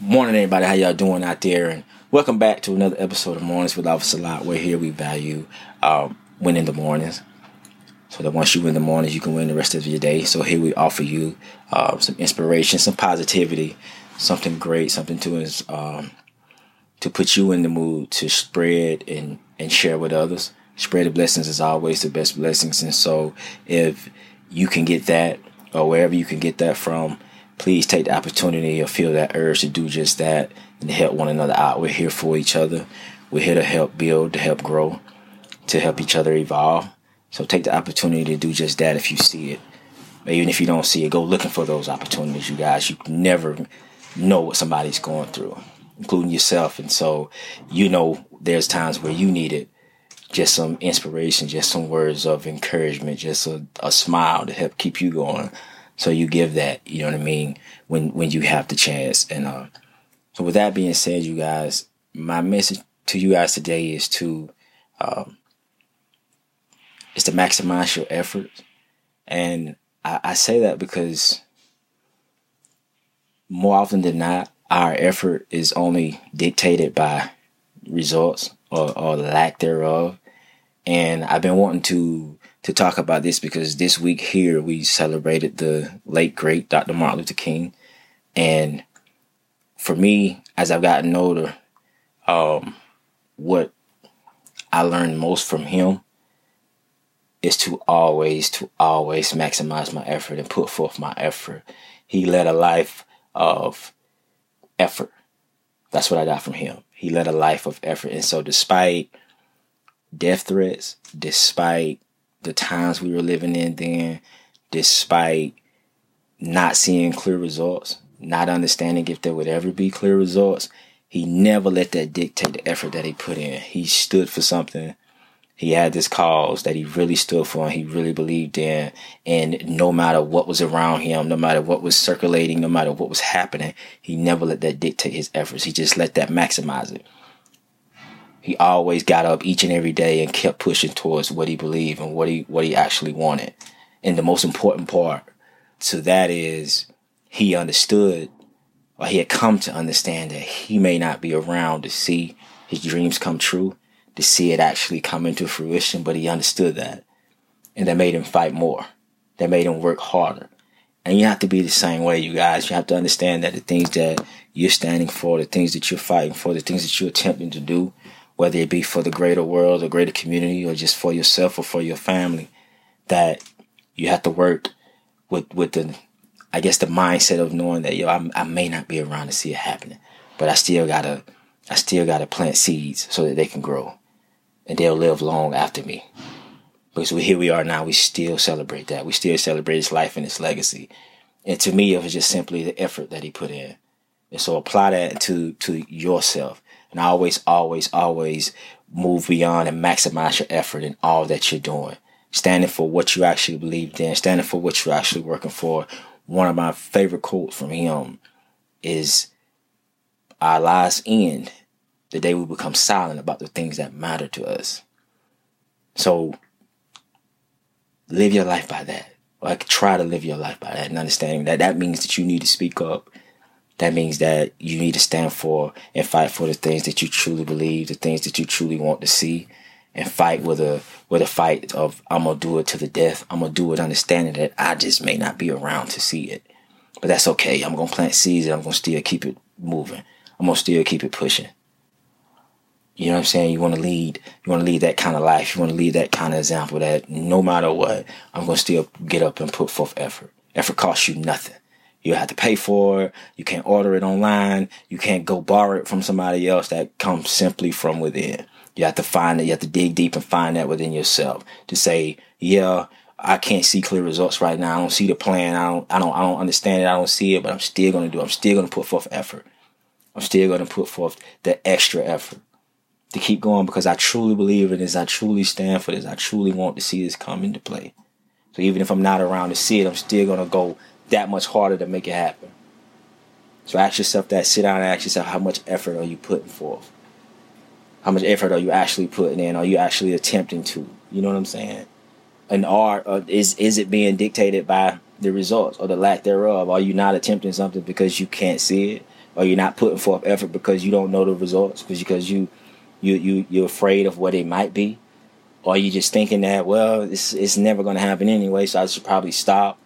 Morning, everybody. How y'all doing out there? And welcome back to another episode of Mornings with Officer Lot. We're here we value um, winning the mornings, so that once you win the mornings, you can win the rest of your day. So here we offer you uh, some inspiration, some positivity, something great, something to um, to put you in the mood to spread and and share with others. Spread the blessings is always the best blessings, and so if you can get that or wherever you can get that from please take the opportunity or feel that urge to do just that and help one another out. We're here for each other. We're here to help build, to help grow, to help each other evolve. So take the opportunity to do just that if you see it. Even if you don't see it, go looking for those opportunities, you guys. You never know what somebody's going through, including yourself. And so, you know, there's times where you need it. Just some inspiration, just some words of encouragement, just a, a smile to help keep you going so you give that, you know what I mean, when when you have the chance. And uh, so with that being said, you guys, my message to you guys today is to um, is to maximize your efforts. And I, I say that because more often than not, our effort is only dictated by results or, or lack thereof. And I've been wanting to to talk about this because this week here we celebrated the late great Dr. Martin Luther King, and for me, as I've gotten older, um, what I learned most from him is to always, to always maximize my effort and put forth my effort. He led a life of effort. That's what I got from him. He led a life of effort. And so, despite death threats, despite the times we were living in then, despite not seeing clear results, not understanding if there would ever be clear results, he never let that dictate the effort that he put in. He stood for something. He had this cause that he really stood for and he really believed in. And no matter what was around him, no matter what was circulating, no matter what was happening, he never let that dictate his efforts. He just let that maximize it he always got up each and every day and kept pushing towards what he believed and what he what he actually wanted. And the most important part to that is he understood or he had come to understand that he may not be around to see his dreams come true, to see it actually come into fruition, but he understood that. And that made him fight more. That made him work harder. And you have to be the same way, you guys. You have to understand that the things that you're standing for, the things that you're fighting for, the things that you're attempting to do, whether it be for the greater world, the greater community, or just for yourself or for your family, that you have to work with with the, I guess, the mindset of knowing that yo, I, I may not be around to see it happening, but I still gotta, I still gotta plant seeds so that they can grow, and they'll live long after me. Because we, here we are now, we still celebrate that. We still celebrate his life and his legacy. And to me, it was just simply the effort that he put in. And so apply that to to yourself and always, always, always move beyond and maximize your effort in all that you're doing. Standing for what you actually believed in, standing for what you're actually working for. One of my favorite quotes from him is Our lives end the day we become silent about the things that matter to us. So live your life by that. Like try to live your life by that and understanding that that means that you need to speak up that means that you need to stand for and fight for the things that you truly believe, the things that you truly want to see, and fight with a with a fight of I'm gonna do it to the death. I'm gonna do it understanding that I just may not be around to see it. But that's okay. I'm gonna plant seeds and I'm gonna still keep it moving. I'm gonna still keep it pushing. You know what I'm saying? You want to lead. You want to lead that kind of life. You want to lead that kind of example. That no matter what, I'm gonna still get up and put forth effort. Effort costs you nothing. You have to pay for it. You can't order it online. You can't go borrow it from somebody else that comes simply from within. You have to find it. You have to dig deep and find that within yourself to say, yeah, I can't see clear results right now. I don't see the plan. I don't, I don't, I don't understand it. I don't see it, but I'm still going to do it. I'm still going to put forth effort. I'm still going to put forth the extra effort to keep going because I truly believe in this. I truly stand for this. I truly want to see this come into play. So even if I'm not around to see it, I'm still going to go that much harder to make it happen. So ask yourself that. Sit down and ask yourself how much effort are you putting forth? How much effort are you actually putting in? Are you actually attempting to? You know what I'm saying? And are uh, is is it being dictated by the results or the lack thereof? Are you not attempting something because you can't see it, or you're not putting forth effort because you don't know the results, because you you you you're afraid of what it might be, or you just thinking that well it's it's never going to happen anyway, so I should probably stop.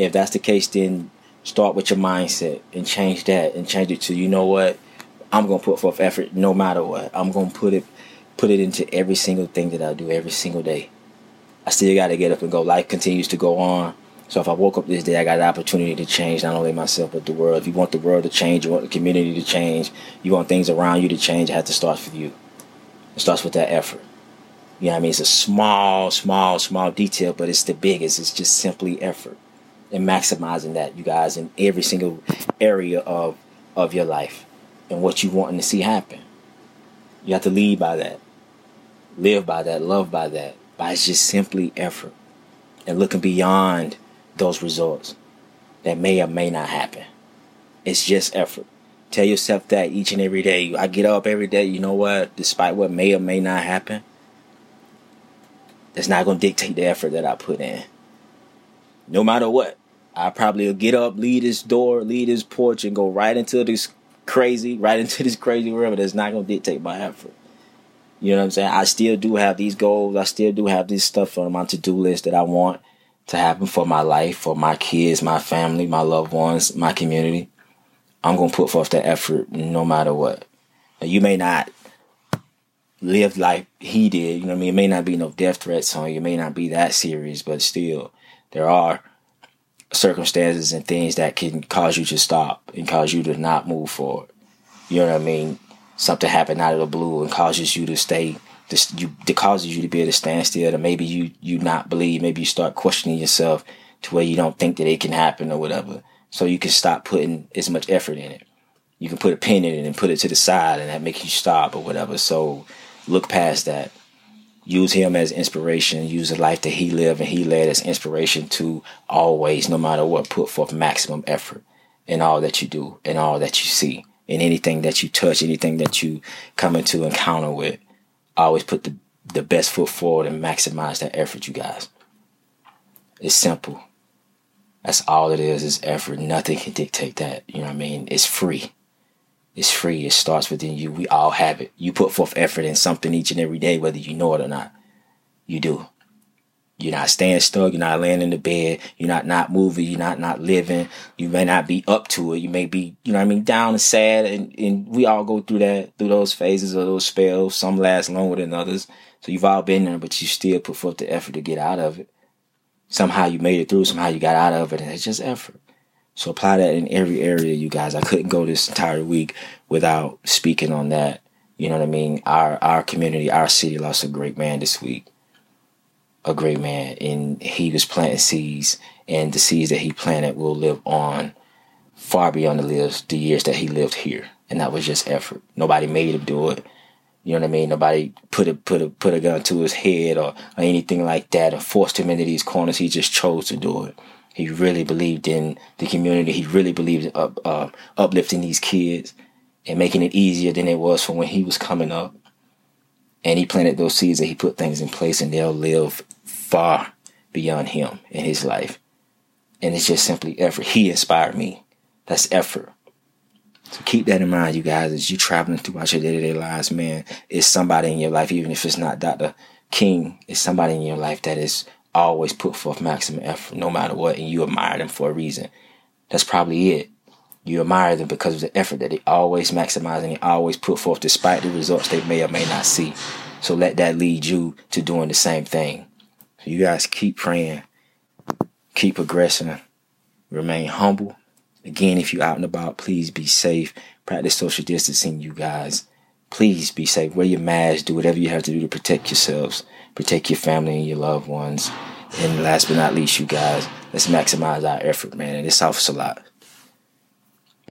If that's the case, then start with your mindset and change that and change it to you know what I'm gonna put forth effort no matter what. I'm gonna put it put it into every single thing that I do every single day. I still gotta get up and go. Life continues to go on. So if I woke up this day, I got the opportunity to change not only myself but the world. If you want the world to change, you want the community to change, you want things around you to change, it has to start with you. It starts with that effort. You know what I mean? It's a small, small, small detail, but it's the biggest. It's just simply effort and maximizing that, you guys, in every single area of of your life and what you wanting to see happen. You have to lead by that, live by that, love by that. By just simply effort and looking beyond those results that may or may not happen. It's just effort. Tell yourself that each and every day. I get up every day. You know what? Despite what may or may not happen, that's not going to dictate the effort that I put in. No matter what, I probably will get up, leave this door, leave this porch, and go right into this crazy, right into this crazy world that's not gonna dictate my effort. You know what I'm saying? I still do have these goals. I still do have this stuff on my to-do list that I want to happen for my life, for my kids, my family, my loved ones, my community. I'm gonna put forth that effort no matter what. You may not live like he did. You know what I mean? It may not be no death threats on you. It may not be that serious, but still, there are circumstances and things that can cause you to stop and cause you to not move forward. You know what I mean? Something happened out of the blue and causes you to stay. This you it causes you to be able to stand still, and maybe you you not believe. Maybe you start questioning yourself to where you don't think that it can happen or whatever. So you can stop putting as much effort in it. You can put a pin in it and put it to the side, and that makes you stop or whatever. So look past that use him as inspiration, use the life that he lived and he led as inspiration to always, no matter what, put forth maximum effort in all that you do in all that you see. In anything that you touch, anything that you come into encounter with, always put the, the best foot forward and maximize that effort, you guys. It's simple. That's all it is, is effort. Nothing can dictate that. You know what I mean? It's free. It's free. It starts within you. We all have it. You put forth effort in something each and every day, whether you know it or not. You do. You're not staying stuck. You're not laying in the bed. You're not not moving. You're not not living. You may not be up to it. You may be, you know what I mean, down and sad. And, and we all go through that, through those phases or those spells. Some last longer than others. So you've all been there, but you still put forth the effort to get out of it. Somehow you made it through. Somehow you got out of it. And it's just effort. So apply that in every area, you guys. I couldn't go this entire week without speaking on that. You know what I mean? Our our community, our city lost a great man this week. A great man. And he was planting seeds and the seeds that he planted will live on far beyond the lives the years that he lived here. And that was just effort. Nobody made him do it. You know what I mean? Nobody put a put a put a gun to his head or, or anything like that or forced him into these corners. He just chose to do it. He really believed in the community. He really believed in up, uh, uplifting these kids and making it easier than it was for when he was coming up. And he planted those seeds and he put things in place and they'll live far beyond him in his life. And it's just simply effort. He inspired me. That's effort. So keep that in mind, you guys, as you're traveling throughout your day-to-day lives, man. It's somebody in your life, even if it's not Dr. King, it's somebody in your life that is always put forth maximum effort no matter what, and you admire them for a reason. That's probably it. You admire them because of the effort that they always maximize and they always put forth despite the results they may or may not see. So let that lead you to doing the same thing. So you guys keep praying, keep progressing, remain humble. Again, if you're out and about, please be safe. Practice social distancing, you guys. Please be safe. Wear your mask. Do whatever you have to do to protect yourselves protect your family and your loved ones. And last but not least, you guys, let's maximize our effort, man. And this helps a lot.